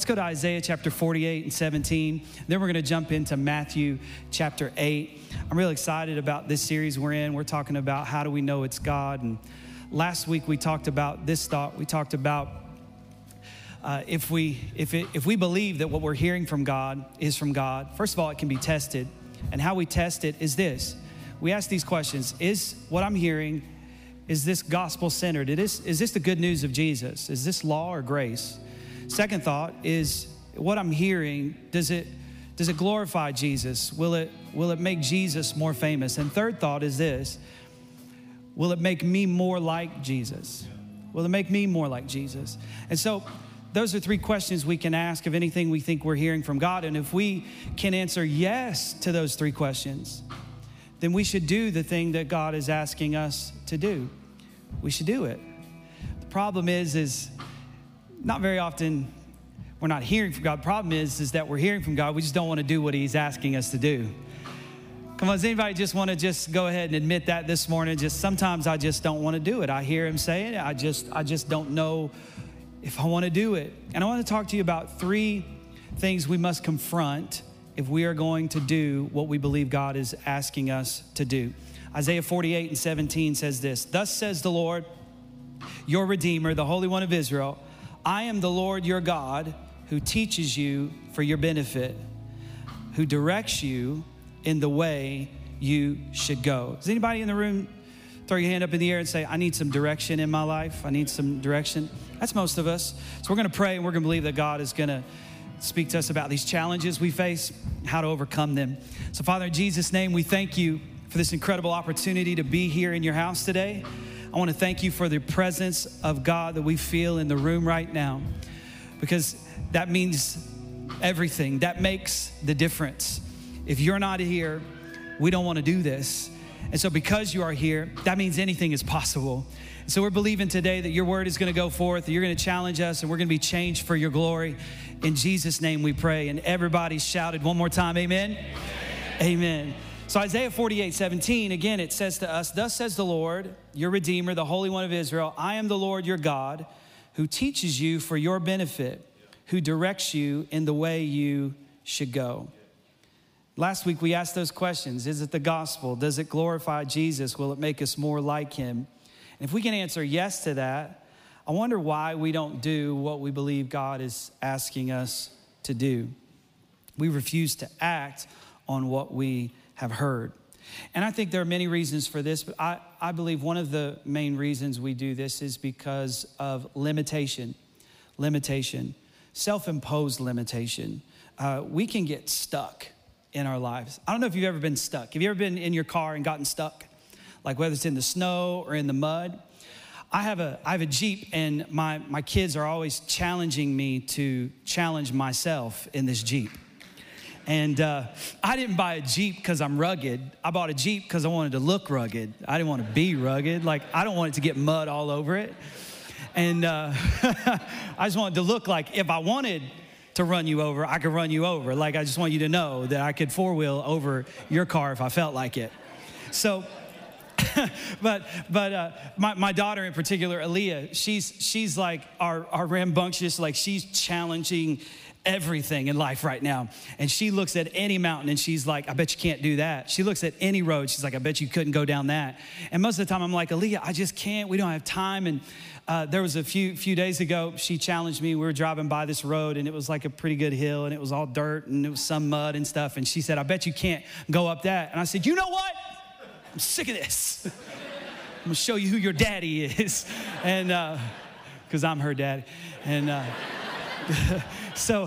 let's go to Isaiah chapter 48 and 17. Then we're going to jump into Matthew chapter 8. I'm really excited about this series we're in. We're talking about how do we know it's God. And last week we talked about this thought. We talked about uh, if, we, if, it, if we believe that what we're hearing from God is from God, first of all, it can be tested. And how we test it is this we ask these questions Is what I'm hearing, is this gospel centered? Is, is this the good news of Jesus? Is this law or grace? Second thought is what I'm hearing, does it, does it glorify Jesus? Will it, will it make Jesus more famous? And third thought is this Will it make me more like Jesus? Will it make me more like Jesus? And so, those are three questions we can ask of anything we think we're hearing from God. And if we can answer yes to those three questions, then we should do the thing that God is asking us to do. We should do it. The problem is, is not very often we're not hearing from God. The problem is, is that we're hearing from God. We just don't want to do what He's asking us to do. Come on, does anybody just want to just go ahead and admit that this morning? Just sometimes I just don't want to do it. I hear Him saying it. I just I just don't know if I want to do it. And I want to talk to you about three things we must confront if we are going to do what we believe God is asking us to do. Isaiah 48 and 17 says this Thus says the Lord, your Redeemer, the Holy One of Israel I am the Lord your God who teaches you for your benefit, who directs you in the way you should go. Does anybody in the room throw your hand up in the air and say, I need some direction in my life? I need some direction. That's most of us. So we're going to pray and we're going to believe that God is going to speak to us about these challenges we face, how to overcome them. So, Father, in Jesus' name, we thank you for this incredible opportunity to be here in your house today. I want to thank you for the presence of God that we feel in the room right now because that means everything. That makes the difference. If you're not here, we don't want to do this. And so, because you are here, that means anything is possible. And so, we're believing today that your word is going to go forth, you're going to challenge us, and we're going to be changed for your glory. In Jesus' name we pray. And everybody shouted one more time, Amen. Amen. amen. So, Isaiah 48 17, again, it says to us, Thus says the Lord, your Redeemer, the Holy One of Israel, I am the Lord your God, who teaches you for your benefit, who directs you in the way you should go. Last week we asked those questions Is it the gospel? Does it glorify Jesus? Will it make us more like him? And if we can answer yes to that, I wonder why we don't do what we believe God is asking us to do. We refuse to act on what we have heard. And I think there are many reasons for this, but I, I believe one of the main reasons we do this is because of limitation. Limitation, self imposed limitation. Uh, we can get stuck in our lives. I don't know if you've ever been stuck. Have you ever been in your car and gotten stuck? Like whether it's in the snow or in the mud? I have a, I have a Jeep, and my, my kids are always challenging me to challenge myself in this Jeep. And uh, I didn't buy a Jeep because I'm rugged. I bought a Jeep because I wanted to look rugged. I didn't want to be rugged. Like, I don't want it to get mud all over it. And uh, I just wanted to look like if I wanted to run you over, I could run you over. Like, I just want you to know that I could four wheel over your car if I felt like it. So, but but uh, my, my daughter in particular, Aaliyah, she's she's like our, our rambunctious, like she's challenging everything in life right now. And she looks at any mountain and she's like, I bet you can't do that. She looks at any road, she's like, I bet you couldn't go down that. And most of the time I'm like, Aaliyah, I just can't. We don't have time. And uh, there was a few few days ago, she challenged me. We were driving by this road and it was like a pretty good hill and it was all dirt and it was some mud and stuff. And she said, I bet you can't go up that. And I said, You know what? I'm sick of this. I'm gonna show you who your daddy is. And uh because uh, I'm her daddy. And uh, so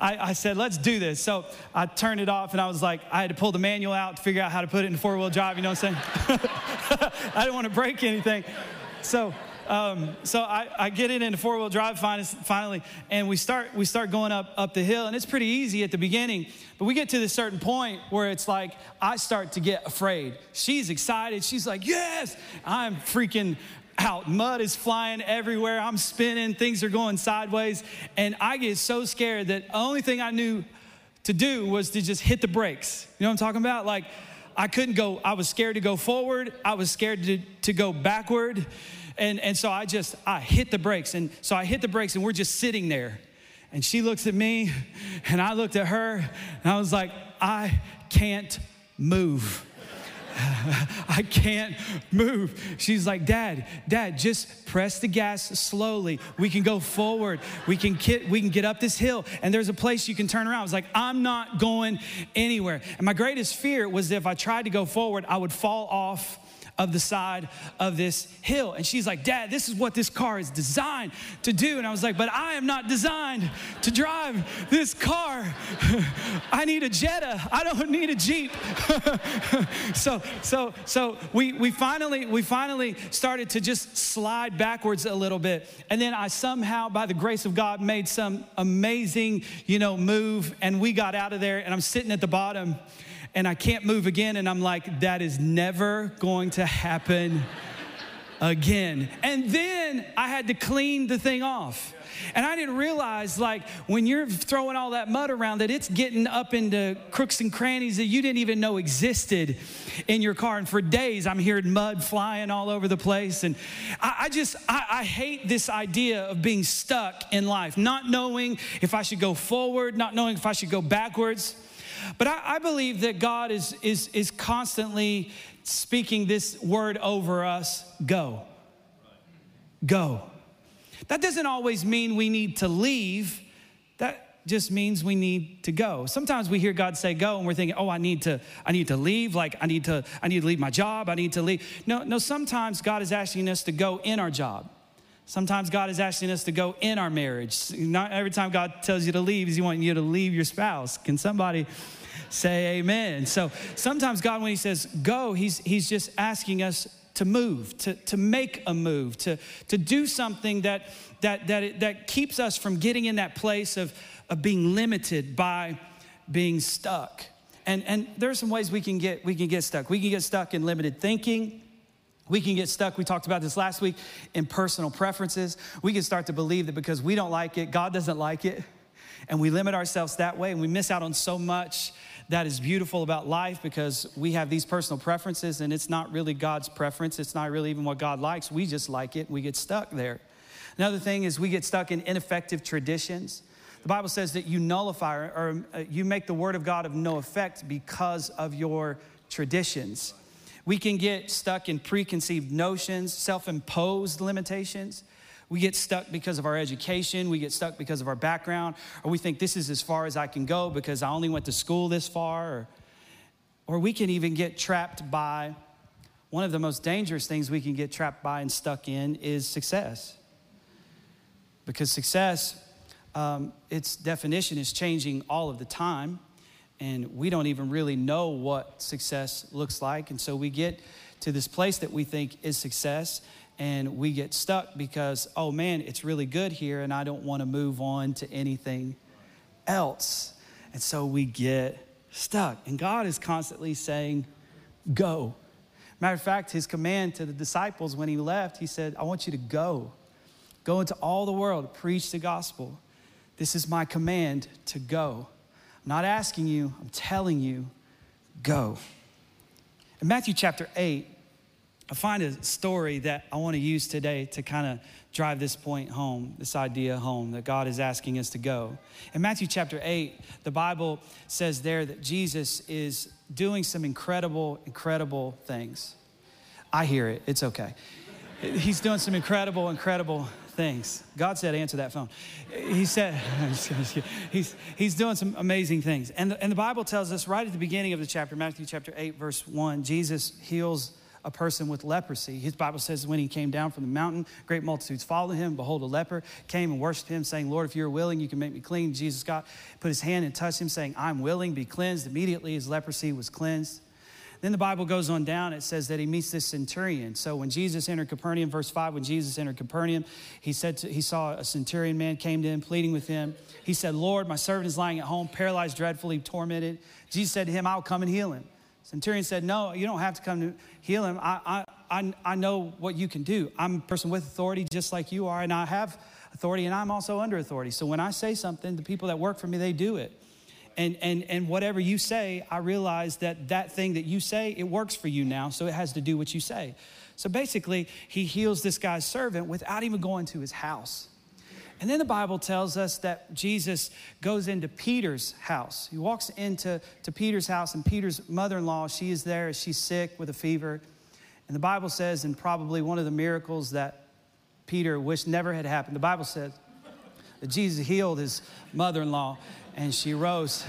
I, I, said, let's do this. So I turned it off and I was like, I had to pull the manual out to figure out how to put it in four wheel drive, you know what I'm saying? I didn't want to break anything. So um, so I, I, get it into four wheel drive finally, and we start we start going up up the hill, and it's pretty easy at the beginning. But we get to this certain point where it's like I start to get afraid. She's excited. She's like, "Yes!" I'm freaking out. Mud is flying everywhere. I'm spinning. Things are going sideways, and I get so scared that the only thing I knew to do was to just hit the brakes. You know what I'm talking about? Like I couldn't go. I was scared to go forward. I was scared to to go backward. And, and so I just, I hit the brakes. And so I hit the brakes and we're just sitting there. And she looks at me, and I looked at her, and I was like, I can't move. I can't move. She's like, Dad, Dad, just press the gas slowly. We can go forward. We can get, we can get up this hill, and there's a place you can turn around. I was like, I'm not going anywhere. And my greatest fear was if I tried to go forward, I would fall off of the side of this hill. And she's like, Dad, this is what this car is designed to do. And I was like, But I am not designed to drive this car. I need a Jetta. I don't need a Jeep. so, so, so we, we finally, we finally started to just slide backwards a little bit. And then I somehow, by the grace of God, made some amazing, you know, move. And we got out of there. And I'm sitting at the bottom and I can't move again. And I'm like, that is never going to happen again. And then I had to clean the thing off. And I didn't realize, like, when you're throwing all that mud around, that it's getting up into crooks and crannies that you didn't even know existed in your car. And for days, I'm hearing mud flying all over the place. And I, I just, I, I hate this idea of being stuck in life, not knowing if I should go forward, not knowing if I should go backwards. But I, I believe that God is, is, is constantly speaking this word over us go. Go. That doesn't always mean we need to leave. That just means we need to go. Sometimes we hear God say go and we're thinking, "Oh, I need to I need to leave, like I need to I need to leave my job, I need to leave." No, no, sometimes God is asking us to go in our job. Sometimes God is asking us to go in our marriage. Not every time God tells you to leave, He's wanting you to leave your spouse. Can somebody say amen? So sometimes God, when He says go, He's, he's just asking us to move, to, to make a move, to, to do something that, that, that, that keeps us from getting in that place of, of being limited by being stuck. And, and there are some ways we can, get, we can get stuck. We can get stuck in limited thinking. We can get stuck, we talked about this last week, in personal preferences. We can start to believe that because we don't like it, God doesn't like it. And we limit ourselves that way and we miss out on so much that is beautiful about life because we have these personal preferences and it's not really God's preference. It's not really even what God likes. We just like it. and We get stuck there. Another thing is we get stuck in ineffective traditions. The Bible says that you nullify or uh, you make the word of God of no effect because of your traditions. We can get stuck in preconceived notions, self imposed limitations. We get stuck because of our education. We get stuck because of our background. Or we think this is as far as I can go because I only went to school this far. Or, or we can even get trapped by one of the most dangerous things we can get trapped by and stuck in is success. Because success, um, its definition is changing all of the time and we don't even really know what success looks like. And so we get to this place that we think is success, and we get stuck because, oh man, it's really good here, and I don't want to move on to anything else. And so we get stuck. And God is constantly saying, Go. Matter of fact, his command to the disciples when he left, he said, I want you to go. Go into all the world, preach the gospel. This is my command to go. I'm not asking you, I'm telling you, go. In Matthew chapter 8, I find a story that I want to use today to kind of drive this point home, this idea home that God is asking us to go. In Matthew chapter 8, the Bible says there that Jesus is doing some incredible, incredible things. I hear it, it's okay. He's doing some incredible, incredible things. God said, answer that phone. He said, he's, he's doing some amazing things. And the, and the Bible tells us right at the beginning of the chapter, Matthew chapter 8, verse 1, Jesus heals a person with leprosy. His Bible says when he came down from the mountain, great multitudes followed him. Behold, a leper came and worshiped him, saying, Lord, if you're willing, you can make me clean. Jesus got, put his hand and touched him, saying, I'm willing, be cleansed. Immediately his leprosy was cleansed. Then the Bible goes on down, it says that he meets this centurion. So when Jesus entered Capernaum, verse 5, when Jesus entered Capernaum, he said to, he saw a centurion man came to him, pleading with him. He said, Lord, my servant is lying at home, paralyzed, dreadfully tormented. Jesus said to him, I'll come and heal him. Centurion said, No, you don't have to come to heal him. I, I, I know what you can do. I'm a person with authority just like you are, and I have authority, and I'm also under authority. So when I say something, the people that work for me, they do it and, and, and whatever you say, I realize that that thing that you say, it works for you now, so it has to do what you say. So basically, he heals this guy's servant without even going to his house. And then the Bible tells us that Jesus goes into Peter's house. He walks into to Peter's house, and Peter's mother in law, she is there. She's sick with a fever. And the Bible says, and probably one of the miracles that Peter wished never had happened, the Bible says Jesus healed his mother in law, and she rose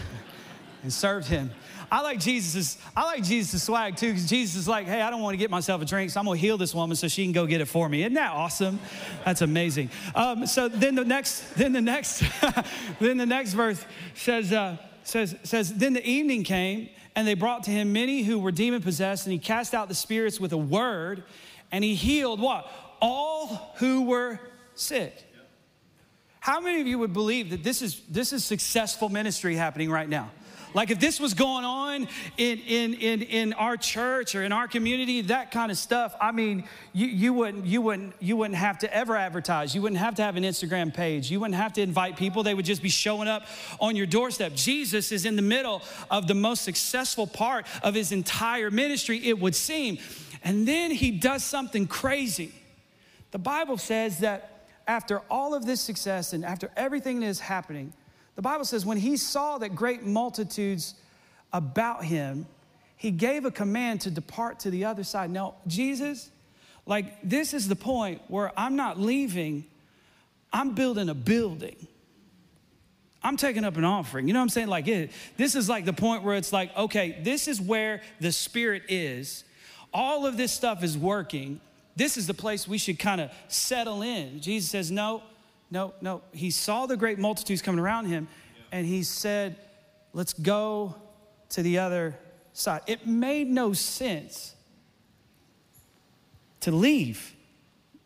and served him. I like Jesus's, I like Jesus' swag too, because Jesus is like, hey, I don't want to get myself a drink, so I'm gonna heal this woman so she can go get it for me. Isn't that awesome? That's amazing. Um, so then the next, then the next, then the next verse says, uh, says, says, then the evening came, and they brought to him many who were demon possessed, and he cast out the spirits with a word, and he healed what? All who were sick. How many of you would believe that this is this is successful ministry happening right now? Like if this was going on in, in, in, in our church or in our community, that kind of stuff, I mean, you, you, wouldn't, you, wouldn't, you wouldn't have to ever advertise. You wouldn't have to have an Instagram page. You wouldn't have to invite people. They would just be showing up on your doorstep. Jesus is in the middle of the most successful part of his entire ministry, it would seem. And then he does something crazy. The Bible says that after all of this success and after everything that is happening, the Bible says, when he saw that great multitudes about him, he gave a command to depart to the other side. Now, Jesus, like, this is the point where I'm not leaving, I'm building a building. I'm taking up an offering. You know what I'm saying? Like, it, this is like the point where it's like, okay, this is where the Spirit is. All of this stuff is working. This is the place we should kind of settle in. Jesus says, no, no, no. He saw the great multitudes coming around him and he said, Let's go to the other side. It made no sense to leave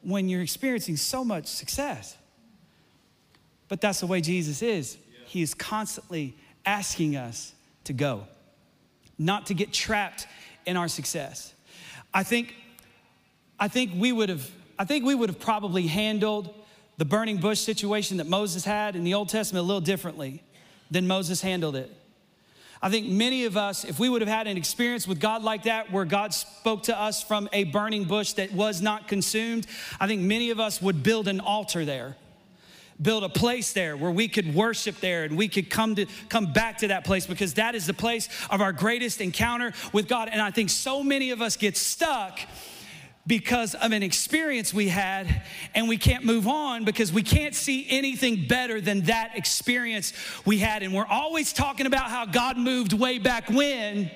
when you're experiencing so much success. But that's the way Jesus is. He is constantly asking us to go, not to get trapped in our success. I think, I think we would have, I think we would have probably handled the burning bush situation that Moses had in the Old Testament a little differently than Moses handled it. I think many of us, if we would have had an experience with God like that, where God spoke to us from a burning bush that was not consumed, I think many of us would build an altar there, build a place there where we could worship there and we could come to come back to that place because that is the place of our greatest encounter with God. And I think so many of us get stuck because of an experience we had, and we can't move on because we can't see anything better than that experience we had. And we're always talking about how God moved way back when.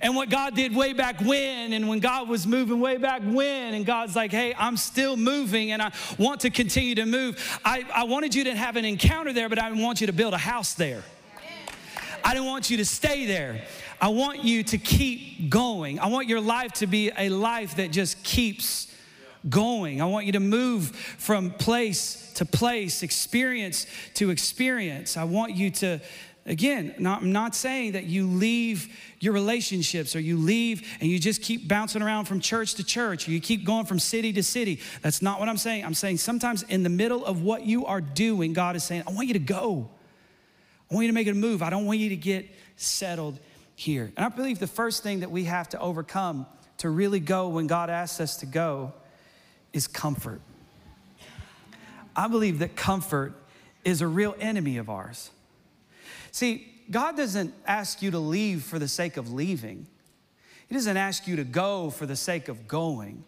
And what God did way back when, and when God was moving way back when, and God's like, hey, I'm still moving and I want to continue to move. I, I wanted you to have an encounter there, but I want you to build a house there. I didn't want you to stay there. I want you to keep going. I want your life to be a life that just keeps going. I want you to move from place to place, experience to experience. I want you to, again, not, I'm not saying that you leave your relationships or you leave and you just keep bouncing around from church to church or you keep going from city to city. That's not what I'm saying. I'm saying sometimes in the middle of what you are doing, God is saying, I want you to go. I want you to make a move. I don't want you to get settled here. And I believe the first thing that we have to overcome to really go when God asks us to go is comfort. I believe that comfort is a real enemy of ours. See, God doesn't ask you to leave for the sake of leaving, He doesn't ask you to go for the sake of going.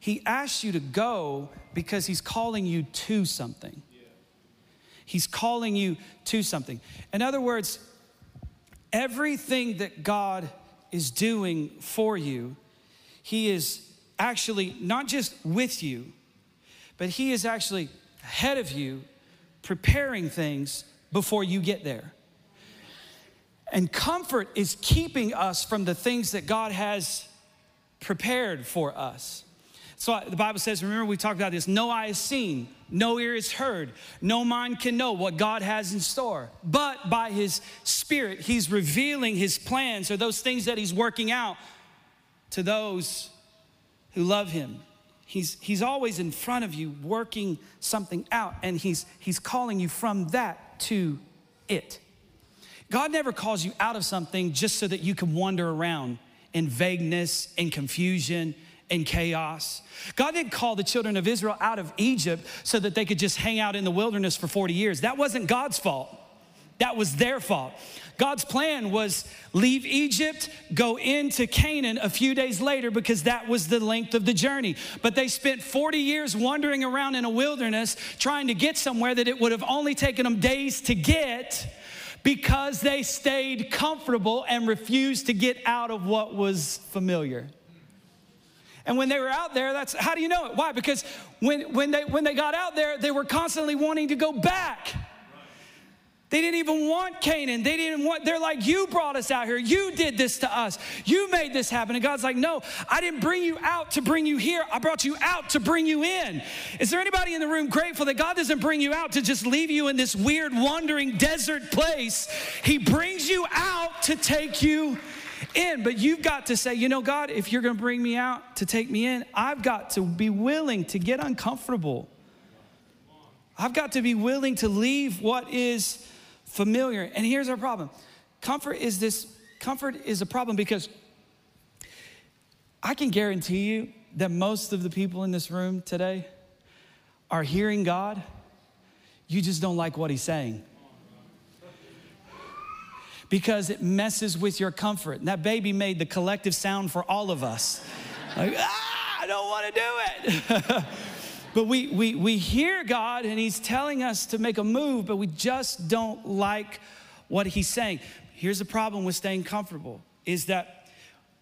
He asks you to go because He's calling you to something. He's calling you to something. In other words, everything that God is doing for you, He is actually not just with you, but He is actually ahead of you, preparing things before you get there. And comfort is keeping us from the things that God has prepared for us. So the Bible says, remember, we talked about this no eye is seen, no ear is heard, no mind can know what God has in store. But by His Spirit, He's revealing His plans or those things that He's working out to those who love Him. He's, he's always in front of you working something out, and he's, he's calling you from that to it. God never calls you out of something just so that you can wander around in vagueness and confusion and chaos. God didn't call the children of Israel out of Egypt so that they could just hang out in the wilderness for 40 years. That wasn't God's fault, that was their fault. God's plan was leave Egypt, go into Canaan a few days later because that was the length of the journey. But they spent 40 years wandering around in a wilderness trying to get somewhere that it would have only taken them days to get because they stayed comfortable and refused to get out of what was familiar. And when they were out there, that's how do you know it? Why? Because when, when, they, when they got out there, they were constantly wanting to go back. They didn't even want Canaan. They didn't want, they're like, You brought us out here. You did this to us. You made this happen. And God's like, No, I didn't bring you out to bring you here. I brought you out to bring you in. Is there anybody in the room grateful that God doesn't bring you out to just leave you in this weird, wandering desert place? He brings you out to take you in. But you've got to say, You know, God, if you're going to bring me out to take me in, I've got to be willing to get uncomfortable. I've got to be willing to leave what is familiar. And here's our problem comfort is this comfort is a problem because I can guarantee you that most of the people in this room today are hearing God. You just don't like what He's saying. Because it messes with your comfort. And that baby made the collective sound for all of us. Like, ah, I don't want to do it. But we, we, we hear God and He's telling us to make a move, but we just don't like what He's saying. Here's the problem with staying comfortable is that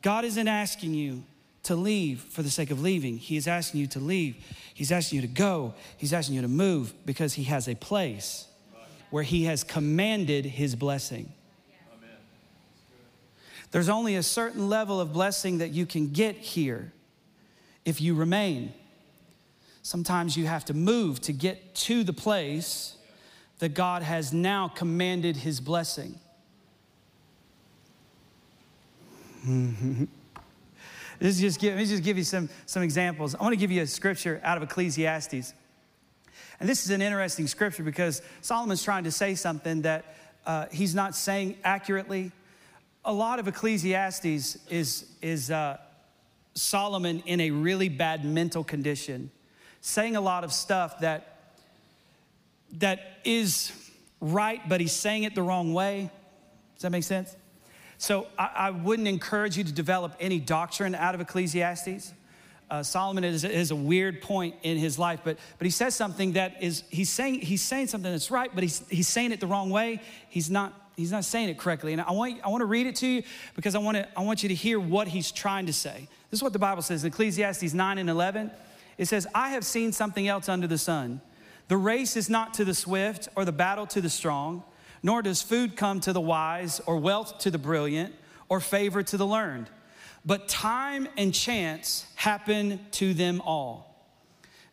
God isn't asking you to leave for the sake of leaving. He is asking you to leave. He's asking you to go. He's asking you to move because He has a place where He has commanded His blessing. There's only a certain level of blessing that you can get here if you remain. Sometimes you have to move to get to the place that God has now commanded his blessing. This just give, let me just give you some, some examples. I want to give you a scripture out of Ecclesiastes. And this is an interesting scripture because Solomon's trying to say something that uh, he's not saying accurately. A lot of Ecclesiastes is, is uh, Solomon in a really bad mental condition saying a lot of stuff that, that is right, but he's saying it the wrong way. Does that make sense? So I, I wouldn't encourage you to develop any doctrine out of Ecclesiastes. Uh, Solomon is, is, a weird point in his life, but, but he says something that is, he's saying, he's saying something that's right, but he's, he's saying it the wrong way. He's not, he's not saying it correctly. And I want, I want to read it to you because I want, to, I want you to hear what he's trying to say. This is what the Bible says in Ecclesiastes 9 and 11. It says, I have seen something else under the sun. The race is not to the swift or the battle to the strong, nor does food come to the wise or wealth to the brilliant or favor to the learned. But time and chance happen to them all.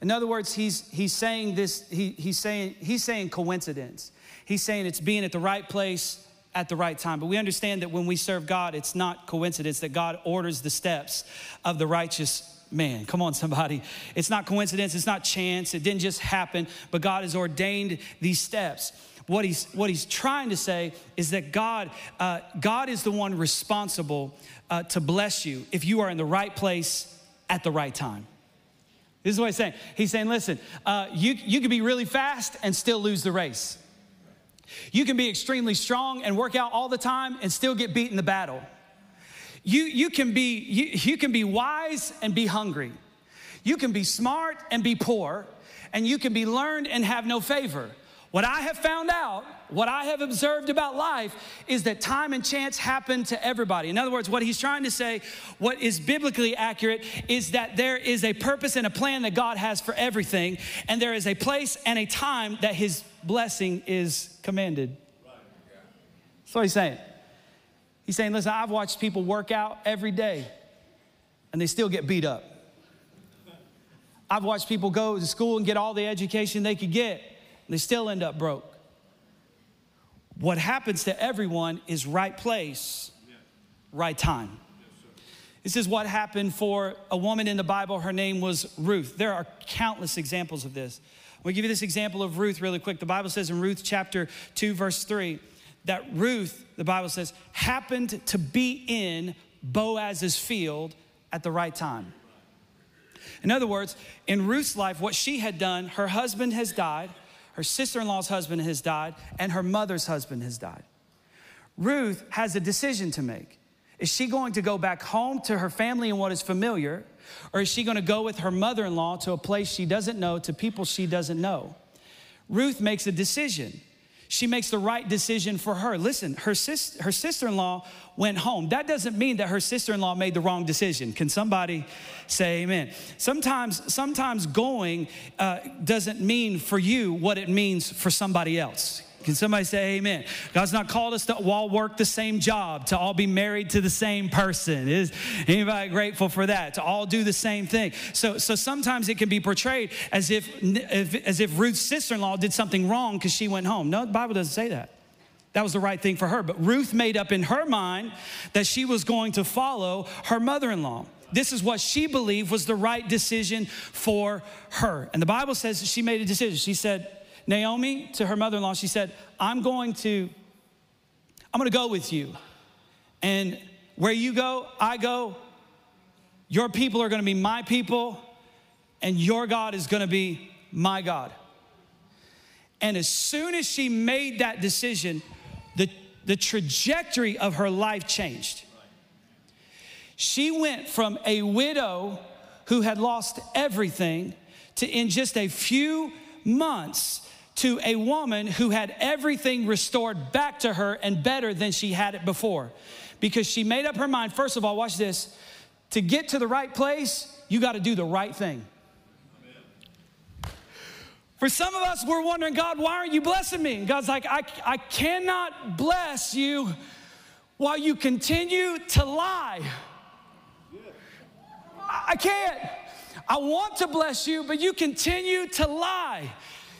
In other words, he's, he's saying this, he, he's, saying, he's saying coincidence. He's saying it's being at the right place at the right time. But we understand that when we serve God, it's not coincidence that God orders the steps of the righteous man. Come on, somebody. It's not coincidence, it's not chance, it didn't just happen, but God has ordained these steps. What he's, what he's trying to say is that God, uh, God is the one responsible uh, to bless you if you are in the right place at the right time. This is what he's saying. He's saying, listen, uh, you, you can be really fast and still lose the race. You can be extremely strong and work out all the time and still get beat in the battle. You, you, can be, you, you can be wise and be hungry. You can be smart and be poor. And you can be learned and have no favor. What I have found out, what I have observed about life, is that time and chance happen to everybody. In other words, what he's trying to say, what is biblically accurate, is that there is a purpose and a plan that God has for everything, and there is a place and a time that his blessing is commanded. That's what he's saying. He's saying, listen, I've watched people work out every day and they still get beat up. I've watched people go to school and get all the education they could get and they still end up broke. What happens to everyone is right place, right time. This is what happened for a woman in the Bible. Her name was Ruth. There are countless examples of this. We'll give you this example of Ruth really quick. The Bible says in Ruth chapter 2, verse 3, that Ruth, the Bible says, happened to be in Boaz's field at the right time. In other words, in Ruth's life, what she had done, her husband has died, her sister in law's husband has died, and her mother's husband has died. Ruth has a decision to make. Is she going to go back home to her family and what is familiar, or is she going to go with her mother in law to a place she doesn't know, to people she doesn't know? Ruth makes a decision. She makes the right decision for her. Listen, her, sis, her sister in law went home. That doesn't mean that her sister in law made the wrong decision. Can somebody say amen? Sometimes, sometimes going uh, doesn't mean for you what it means for somebody else. Can somebody say amen? God's not called us to all work the same job, to all be married to the same person. Is anybody grateful for that? To all do the same thing. So, so sometimes it can be portrayed as if, as if Ruth's sister-in-law did something wrong because she went home. No, the Bible doesn't say that. That was the right thing for her. But Ruth made up in her mind that she was going to follow her mother-in-law. This is what she believed was the right decision for her. And the Bible says she made a decision. She said, Naomi, to her mother in law, she said, I'm going to, I'm going to go with you. And where you go, I go. Your people are going to be my people, and your God is going to be my God. And as soon as she made that decision, the, the trajectory of her life changed. She went from a widow who had lost everything to, in just a few months, to a woman who had everything restored back to her and better than she had it before. Because she made up her mind, first of all, watch this to get to the right place, you got to do the right thing. For some of us, we're wondering, God, why aren't you blessing me? And God's like, I, I cannot bless you while you continue to lie. I can't. I want to bless you, but you continue to lie.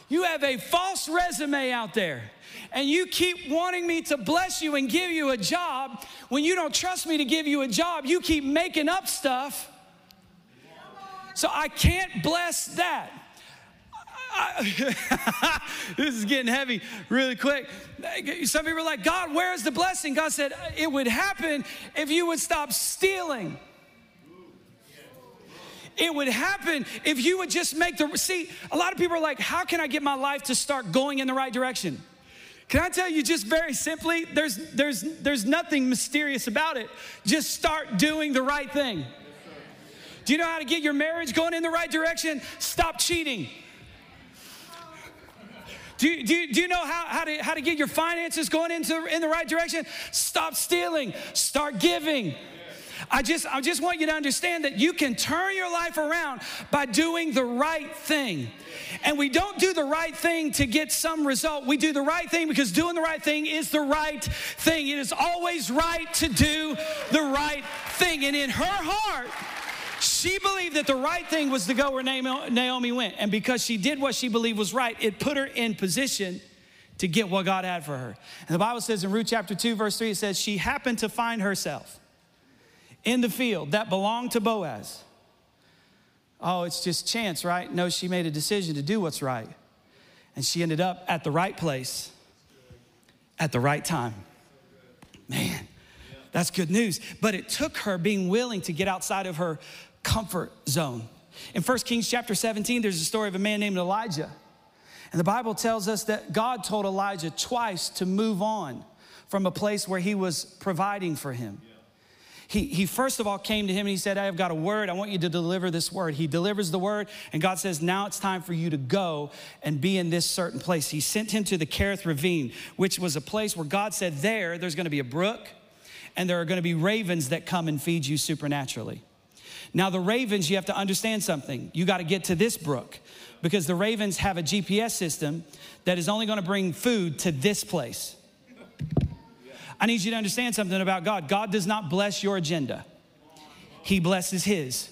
You have a false resume out there. And you keep wanting me to bless you and give you a job. When you don't trust me to give you a job, you keep making up stuff. So I can't bless that. this is getting heavy really quick. Some people are like, God, where is the blessing? God said, it would happen if you would stop stealing. It would happen if you would just make the. See, a lot of people are like, how can I get my life to start going in the right direction? Can I tell you just very simply, there's, there's, there's nothing mysterious about it. Just start doing the right thing. Do you know how to get your marriage going in the right direction? Stop cheating. Do you, do you, do you know how, how, to, how to get your finances going into, in the right direction? Stop stealing, start giving. I just, I just want you to understand that you can turn your life around by doing the right thing. And we don't do the right thing to get some result. We do the right thing because doing the right thing is the right thing. It is always right to do the right thing. And in her heart, she believed that the right thing was to go where Naomi went. And because she did what she believed was right, it put her in position to get what God had for her. And the Bible says in Ruth chapter 2, verse 3, it says, She happened to find herself in the field that belonged to Boaz. Oh, it's just chance, right? No, she made a decision to do what's right. And she ended up at the right place at the right time. Man, that's good news. But it took her being willing to get outside of her comfort zone. In 1 Kings chapter 17, there's a story of a man named Elijah. And the Bible tells us that God told Elijah twice to move on from a place where he was providing for him he, he first of all came to him and he said, I have got a word. I want you to deliver this word. He delivers the word, and God says, Now it's time for you to go and be in this certain place. He sent him to the Kerith Ravine, which was a place where God said, There, there's going to be a brook, and there are going to be ravens that come and feed you supernaturally. Now, the ravens, you have to understand something. You got to get to this brook because the ravens have a GPS system that is only going to bring food to this place. I need you to understand something about God. God does not bless your agenda, He blesses His.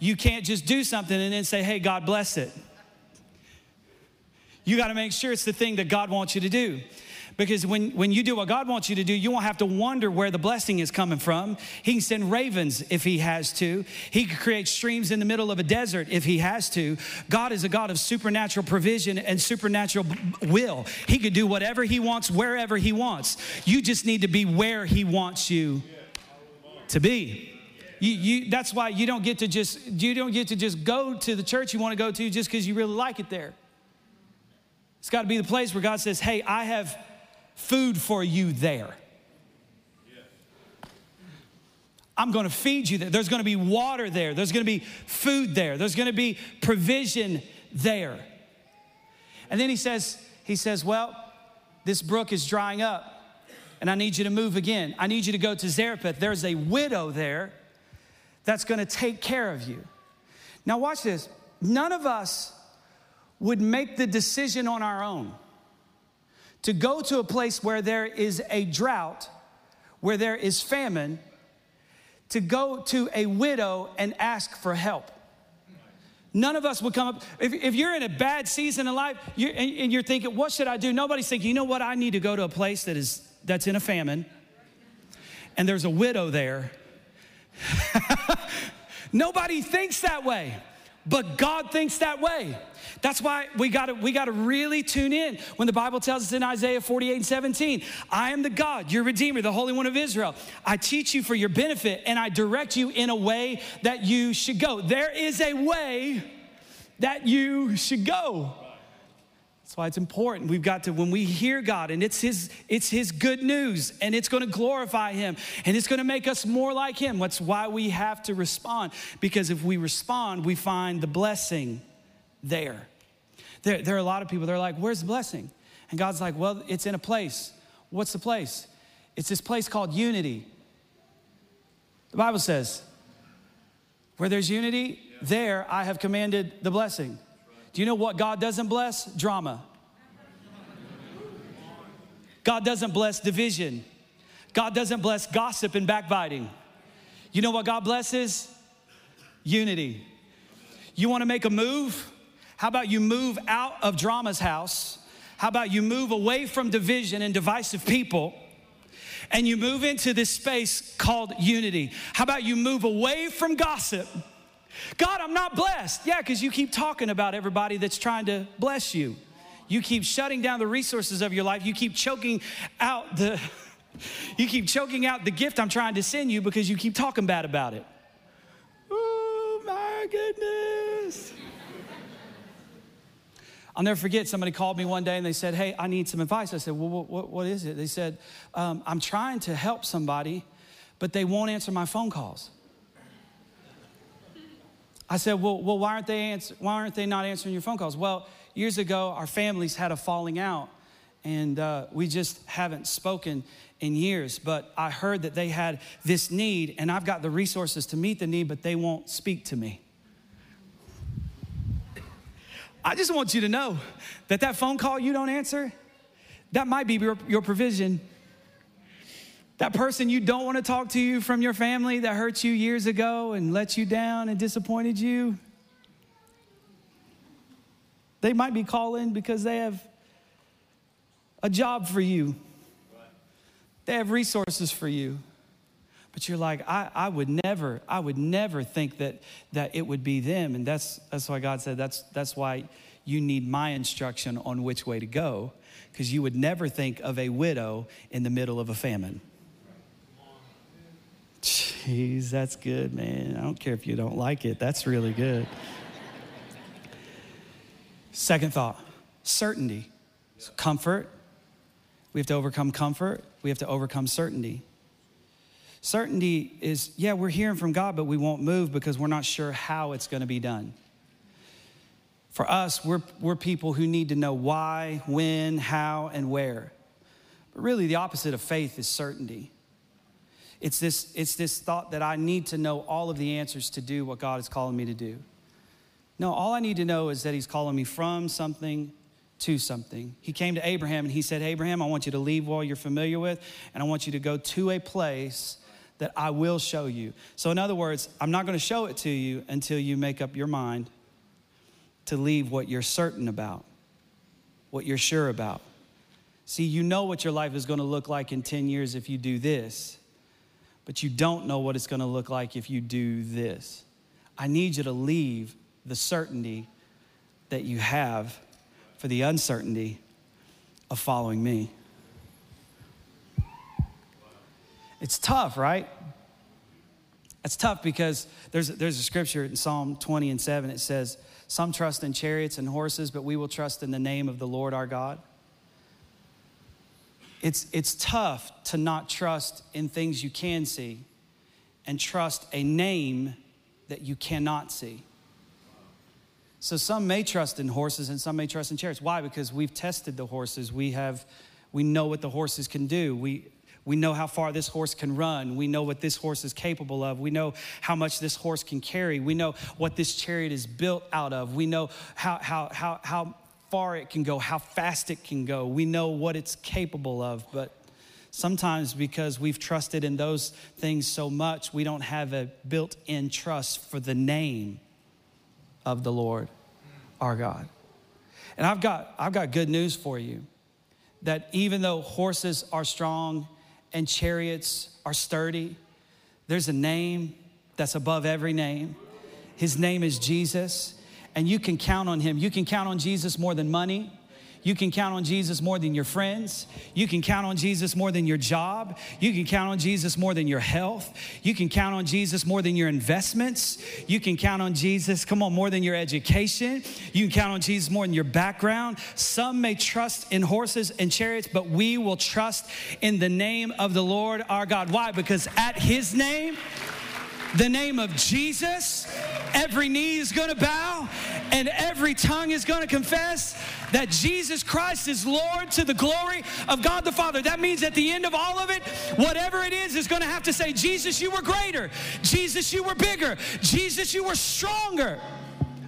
You can't just do something and then say, hey, God bless it. You got to make sure it's the thing that God wants you to do. Because when, when you do what God wants you to do, you won't have to wonder where the blessing is coming from. He can send ravens if He has to. He can create streams in the middle of a desert if He has to. God is a God of supernatural provision and supernatural will. He could do whatever He wants, wherever He wants. You just need to be where He wants you to be. You, you, that's why you don't get to just you don't get to just go to the church you want to go to just because you really like it there. It's got to be the place where God says, "Hey, I have food for you there." I'm going to feed you there. There's going to be water there. There's going to be food there. There's going to be provision there. And then he says, he says, "Well, this brook is drying up." and I need you to move again. I need you to go to Zarephath. There's a widow there that's gonna take care of you. Now, watch this. None of us would make the decision on our own to go to a place where there is a drought, where there is famine, to go to a widow and ask for help. None of us would come up. If, if you're in a bad season in life you're, and, and you're thinking, what should I do? Nobody's thinking, you know what? I need to go to a place that is that's in a famine, and there's a widow there. Nobody thinks that way, but God thinks that way. That's why we gotta, we gotta really tune in when the Bible tells us in Isaiah 48 and 17, I am the God, your Redeemer, the Holy One of Israel. I teach you for your benefit and I direct you in a way that you should go. There is a way that you should go. That's why it's important. We've got to, when we hear God and it's His, it's His good news and it's going to glorify Him and it's going to make us more like Him. That's why we have to respond. Because if we respond, we find the blessing there. There, there are a lot of people, they're like, where's the blessing? And God's like, well, it's in a place. What's the place? It's this place called unity. The Bible says, where there's unity, there I have commanded the blessing. Do you know what God doesn't bless? Drama. God doesn't bless division. God doesn't bless gossip and backbiting. You know what God blesses? Unity. You want to make a move? How about you move out of drama's house? How about you move away from division and divisive people? And you move into this space called unity. How about you move away from gossip? God, I'm not blessed. Yeah, because you keep talking about everybody that's trying to bless you. You keep shutting down the resources of your life. You keep choking out the you keep choking out the gift I'm trying to send you because you keep talking bad about it. Oh my goodness. I'll never forget, somebody called me one day and they said, Hey, I need some advice. I said, Well, what, what, what is it? They said, um, I'm trying to help somebody, but they won't answer my phone calls. I said, well, well why, aren't they answer, why aren't they not answering your phone calls? Well, years ago, our families had a falling out, and uh, we just haven't spoken in years. But I heard that they had this need, and I've got the resources to meet the need, but they won't speak to me. I just want you to know that that phone call you don't answer, that might be your, your provision that person you don't want to talk to you from your family that hurt you years ago and let you down and disappointed you. They might be calling because they have a job for you. They have resources for you. But you're like, I, I would never, I would never think that that it would be them. And that's that's why God said that's that's why you need my instruction on which way to go. Because you would never think of a widow in the middle of a famine. Jeez, that's good, man. I don't care if you don't like it, that's really good. Second thought certainty. So comfort. We have to overcome comfort, we have to overcome certainty. Certainty is, yeah, we're hearing from God, but we won't move because we're not sure how it's going to be done. For us, we're, we're people who need to know why, when, how, and where. But really, the opposite of faith is certainty. It's this, it's this thought that I need to know all of the answers to do what God is calling me to do. No, all I need to know is that He's calling me from something to something. He came to Abraham and He said, Abraham, I want you to leave what you're familiar with, and I want you to go to a place that I will show you. So, in other words, I'm not going to show it to you until you make up your mind to leave what you're certain about, what you're sure about. See, you know what your life is going to look like in 10 years if you do this but you don't know what it's going to look like if you do this. I need you to leave the certainty that you have for the uncertainty of following me. It's tough, right? It's tough because there's, there's a scripture in Psalm 20 and 7. It says, Some trust in chariots and horses, but we will trust in the name of the Lord our God. It's, it's tough to not trust in things you can see and trust a name that you cannot see. So some may trust in horses and some may trust in chariots. Why? Because we've tested the horses. We have we know what the horses can do. We we know how far this horse can run. We know what this horse is capable of. We know how much this horse can carry. We know what this chariot is built out of. We know how, how, how, how far it can go, how fast it can go. We know what it's capable of. But sometimes because we've trusted in those things so much, we don't have a built in trust for the name of the Lord our God. And I've got, I've got good news for you that even though horses are strong and chariots are sturdy, there's a name that's above every name. His name is Jesus, and you can count on him. You can count on Jesus more than money. You can count on Jesus more than your friends. You can count on Jesus more than your job. You can count on Jesus more than your health. You can count on Jesus more than your investments. You can count on Jesus, come on, more than your education. You can count on Jesus more than your background. Some may trust in horses and chariots, but we will trust in the name of the Lord our God. Why? Because at his name, the name of Jesus, every knee is gonna bow and every tongue is gonna confess that Jesus Christ is Lord to the glory of God the Father. That means at the end of all of it, whatever it is, is gonna have to say, Jesus, you were greater. Jesus, you were bigger. Jesus, you were stronger.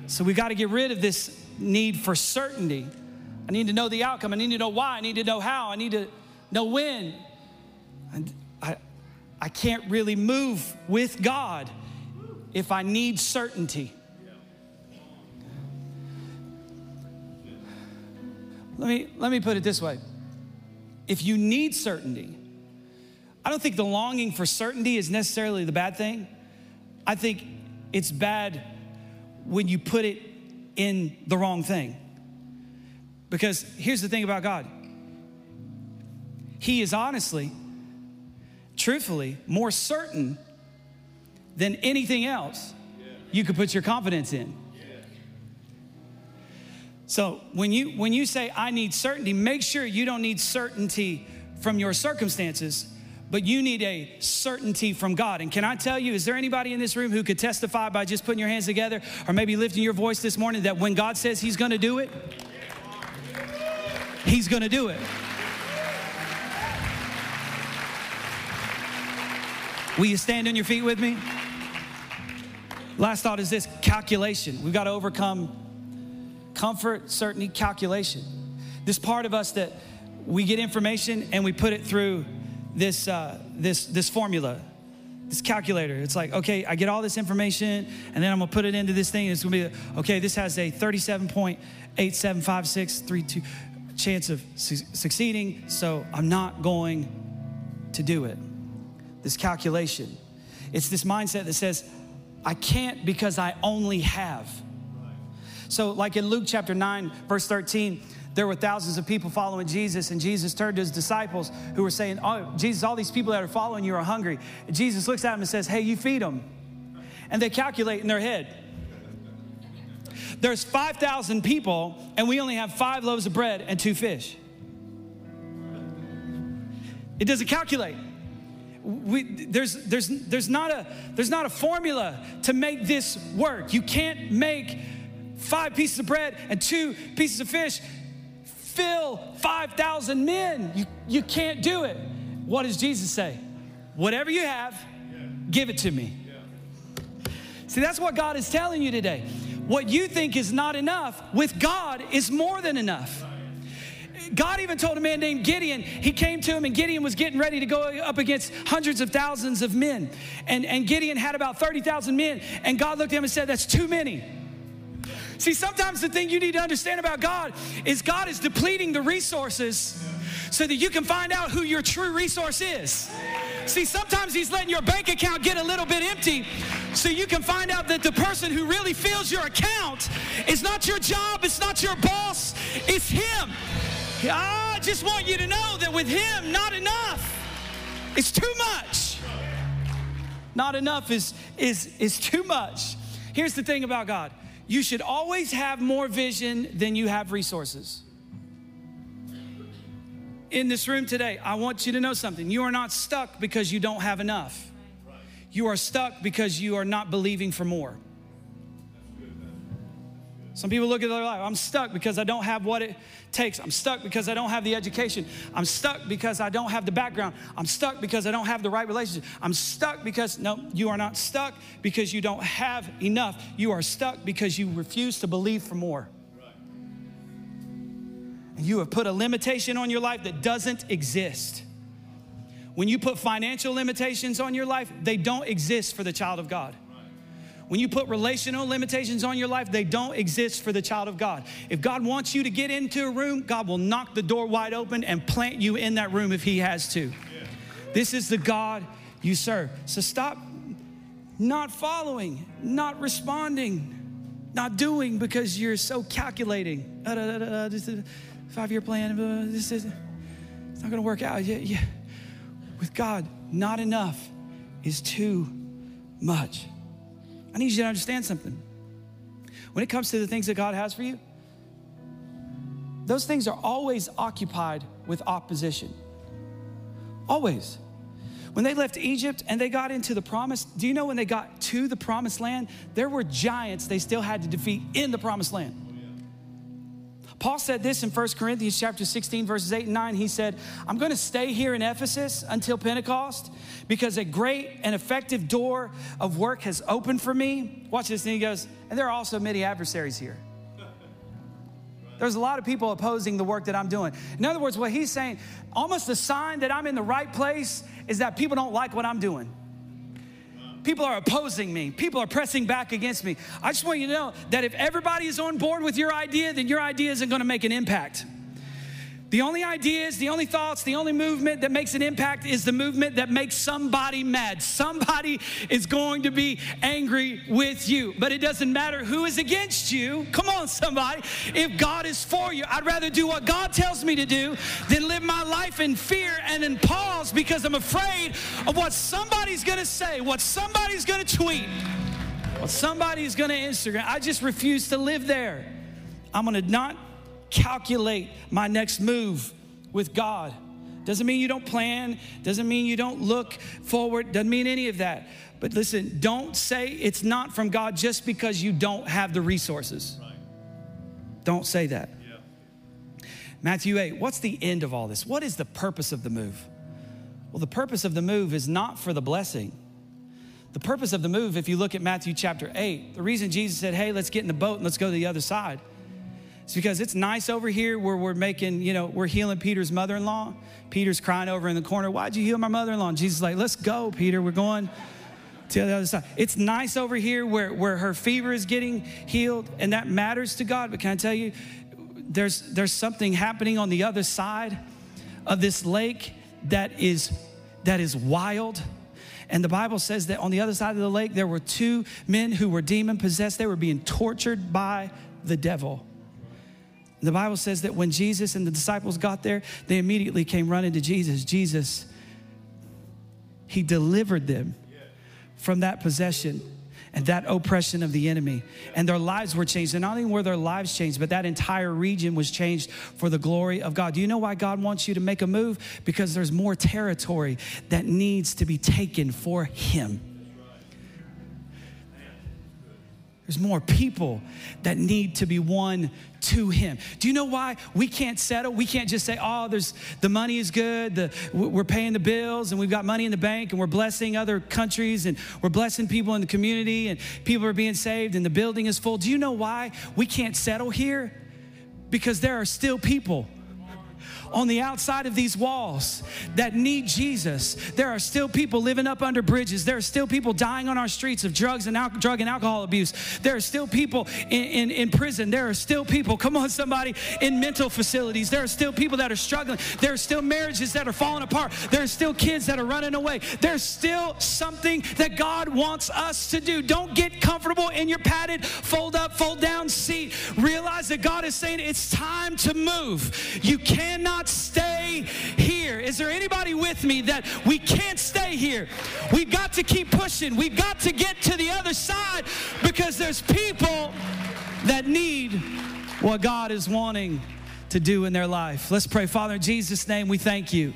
So we gotta get rid of this need for certainty. I need to know the outcome. I need to know why. I need to know how. I need to know when. And I, I can't really move with God if I need certainty. Let me, let me put it this way if you need certainty, I don't think the longing for certainty is necessarily the bad thing. I think it's bad when you put it in the wrong thing. Because here's the thing about God He is honestly truthfully, more certain than anything else you could put your confidence in. So when you when you say I need certainty, make sure you don't need certainty from your circumstances, but you need a certainty from God. And can I tell you, is there anybody in this room who could testify by just putting your hands together or maybe lifting your voice this morning that when God says he's going to do it, he's going to do it. Will you stand on your feet with me? Last thought is this calculation. We've got to overcome comfort, certainty, calculation. This part of us that we get information and we put it through this, uh, this, this formula, this calculator. It's like, okay, I get all this information and then I'm gonna put it into this thing. And it's gonna be, okay, this has a 37.875632 chance of su- succeeding, so I'm not going to do it this calculation. It's this mindset that says, I can't because I only have. So, like in Luke chapter 9, verse 13, there were thousands of people following Jesus, and Jesus turned to his disciples who were saying, Oh, Jesus, all these people that are following you are hungry. And Jesus looks at them and says, Hey, you feed them. And they calculate in their head. There's 5,000 people, and we only have five loaves of bread and two fish. It doesn't calculate we, there's, there's, there's, not a, there's not a formula to make this work. You can't make five pieces of bread and two pieces of fish fill 5,000 men. You, you can't do it. What does Jesus say? Whatever you have, give it to me. See, that's what God is telling you today. What you think is not enough, with God, is more than enough. God even told a man named Gideon, he came to him, and Gideon was getting ready to go up against hundreds of thousands of men. And, and Gideon had about 30,000 men. And God looked at him and said, That's too many. See, sometimes the thing you need to understand about God is God is depleting the resources so that you can find out who your true resource is. See, sometimes He's letting your bank account get a little bit empty so you can find out that the person who really fills your account is not your job, it's not your boss, it's Him. I just want you to know that with Him, not enough. It's too much. Not enough is, is, is too much. Here's the thing about God you should always have more vision than you have resources. In this room today, I want you to know something. You are not stuck because you don't have enough. You are stuck because you are not believing for more. Some people look at their life, I'm stuck because I don't have what it takes. I'm stuck because I don't have the education. I'm stuck because I don't have the background. I'm stuck because I don't have the right relationship. I'm stuck because, no, you are not stuck because you don't have enough. You are stuck because you refuse to believe for more. And you have put a limitation on your life that doesn't exist. When you put financial limitations on your life, they don't exist for the child of God. When you put relational limitations on your life, they don't exist for the child of God. If God wants you to get into a room, God will knock the door wide open and plant you in that room if He has to. This is the God you serve. So stop not following, not responding, not doing because you're so calculating. Da da da da. Five year plan, this is it's not gonna work out. Yeah, yeah. With God, not enough is too much. I need you to understand something. When it comes to the things that God has for you, those things are always occupied with opposition. Always. When they left Egypt and they got into the promise, do you know when they got to the promised land, there were giants they still had to defeat in the promised land. Paul said this in 1 Corinthians chapter 16 verses 8 and 9. He said, "I'm going to stay here in Ephesus until Pentecost because a great and effective door of work has opened for me." Watch this and he goes, "And there are also many adversaries here." There's a lot of people opposing the work that I'm doing. In other words, what he's saying, almost a sign that I'm in the right place is that people don't like what I'm doing. People are opposing me. People are pressing back against me. I just want you to know that if everybody is on board with your idea, then your idea isn't going to make an impact. The only ideas, the only thoughts, the only movement that makes an impact is the movement that makes somebody mad. Somebody is going to be angry with you, but it doesn't matter who is against you. Come on, somebody. If God is for you, I'd rather do what God tells me to do than live my life in fear and in pause because I'm afraid of what somebody's gonna say, what somebody's gonna tweet, what somebody's gonna Instagram. I just refuse to live there. I'm gonna not calculate my next move with God. Doesn't mean you don't plan, doesn't mean you don't look forward, doesn't mean any of that. But listen, don't say it's not from God just because you don't have the resources. Right. Don't say that. Yeah. Matthew 8, what's the end of all this? What is the purpose of the move? Well, the purpose of the move is not for the blessing. The purpose of the move, if you look at Matthew chapter 8, the reason Jesus said, hey, let's get in the boat and let's go to the other side it's because it's nice over here where we're making, you know, we're healing Peter's mother in law. Peter's crying over in the corner, Why'd you heal my mother in law? Jesus is like, Let's go, Peter. We're going to the other side. It's nice over here where, where her fever is getting healed, and that matters to God. But can I tell you, there's, there's something happening on the other side of this lake that is, that is wild. And the Bible says that on the other side of the lake, there were two men who were demon possessed. They were being tortured by the devil. The Bible says that when Jesus and the disciples got there, they immediately came running to Jesus. Jesus, He delivered them from that possession and that oppression of the enemy. And their lives were changed. And not only were their lives changed, but that entire region was changed for the glory of God. Do you know why God wants you to make a move? Because there's more territory that needs to be taken for Him. There's more people that need to be won to him. Do you know why we can't settle? We can't just say, "Oh, there's the money is good, the we're paying the bills and we've got money in the bank and we're blessing other countries and we're blessing people in the community and people are being saved and the building is full." Do you know why we can't settle here? Because there are still people on the outside of these walls that need Jesus. There are still people living up under bridges. There are still people dying on our streets of drugs and al- drug and alcohol abuse. There are still people in, in, in prison. There are still people, come on, somebody, in mental facilities. There are still people that are struggling. There are still marriages that are falling apart. There are still kids that are running away. There's still something that God wants us to do. Don't get comfortable in your padded, fold up, fold down seat. Realize that God is saying it's time to move. You cannot stay here. Is there anybody with me that we can't stay here? We've got to keep pushing. We've got to get to the other side because there's people that need what God is wanting to do in their life. Let's pray. Father, in Jesus' name, we thank you.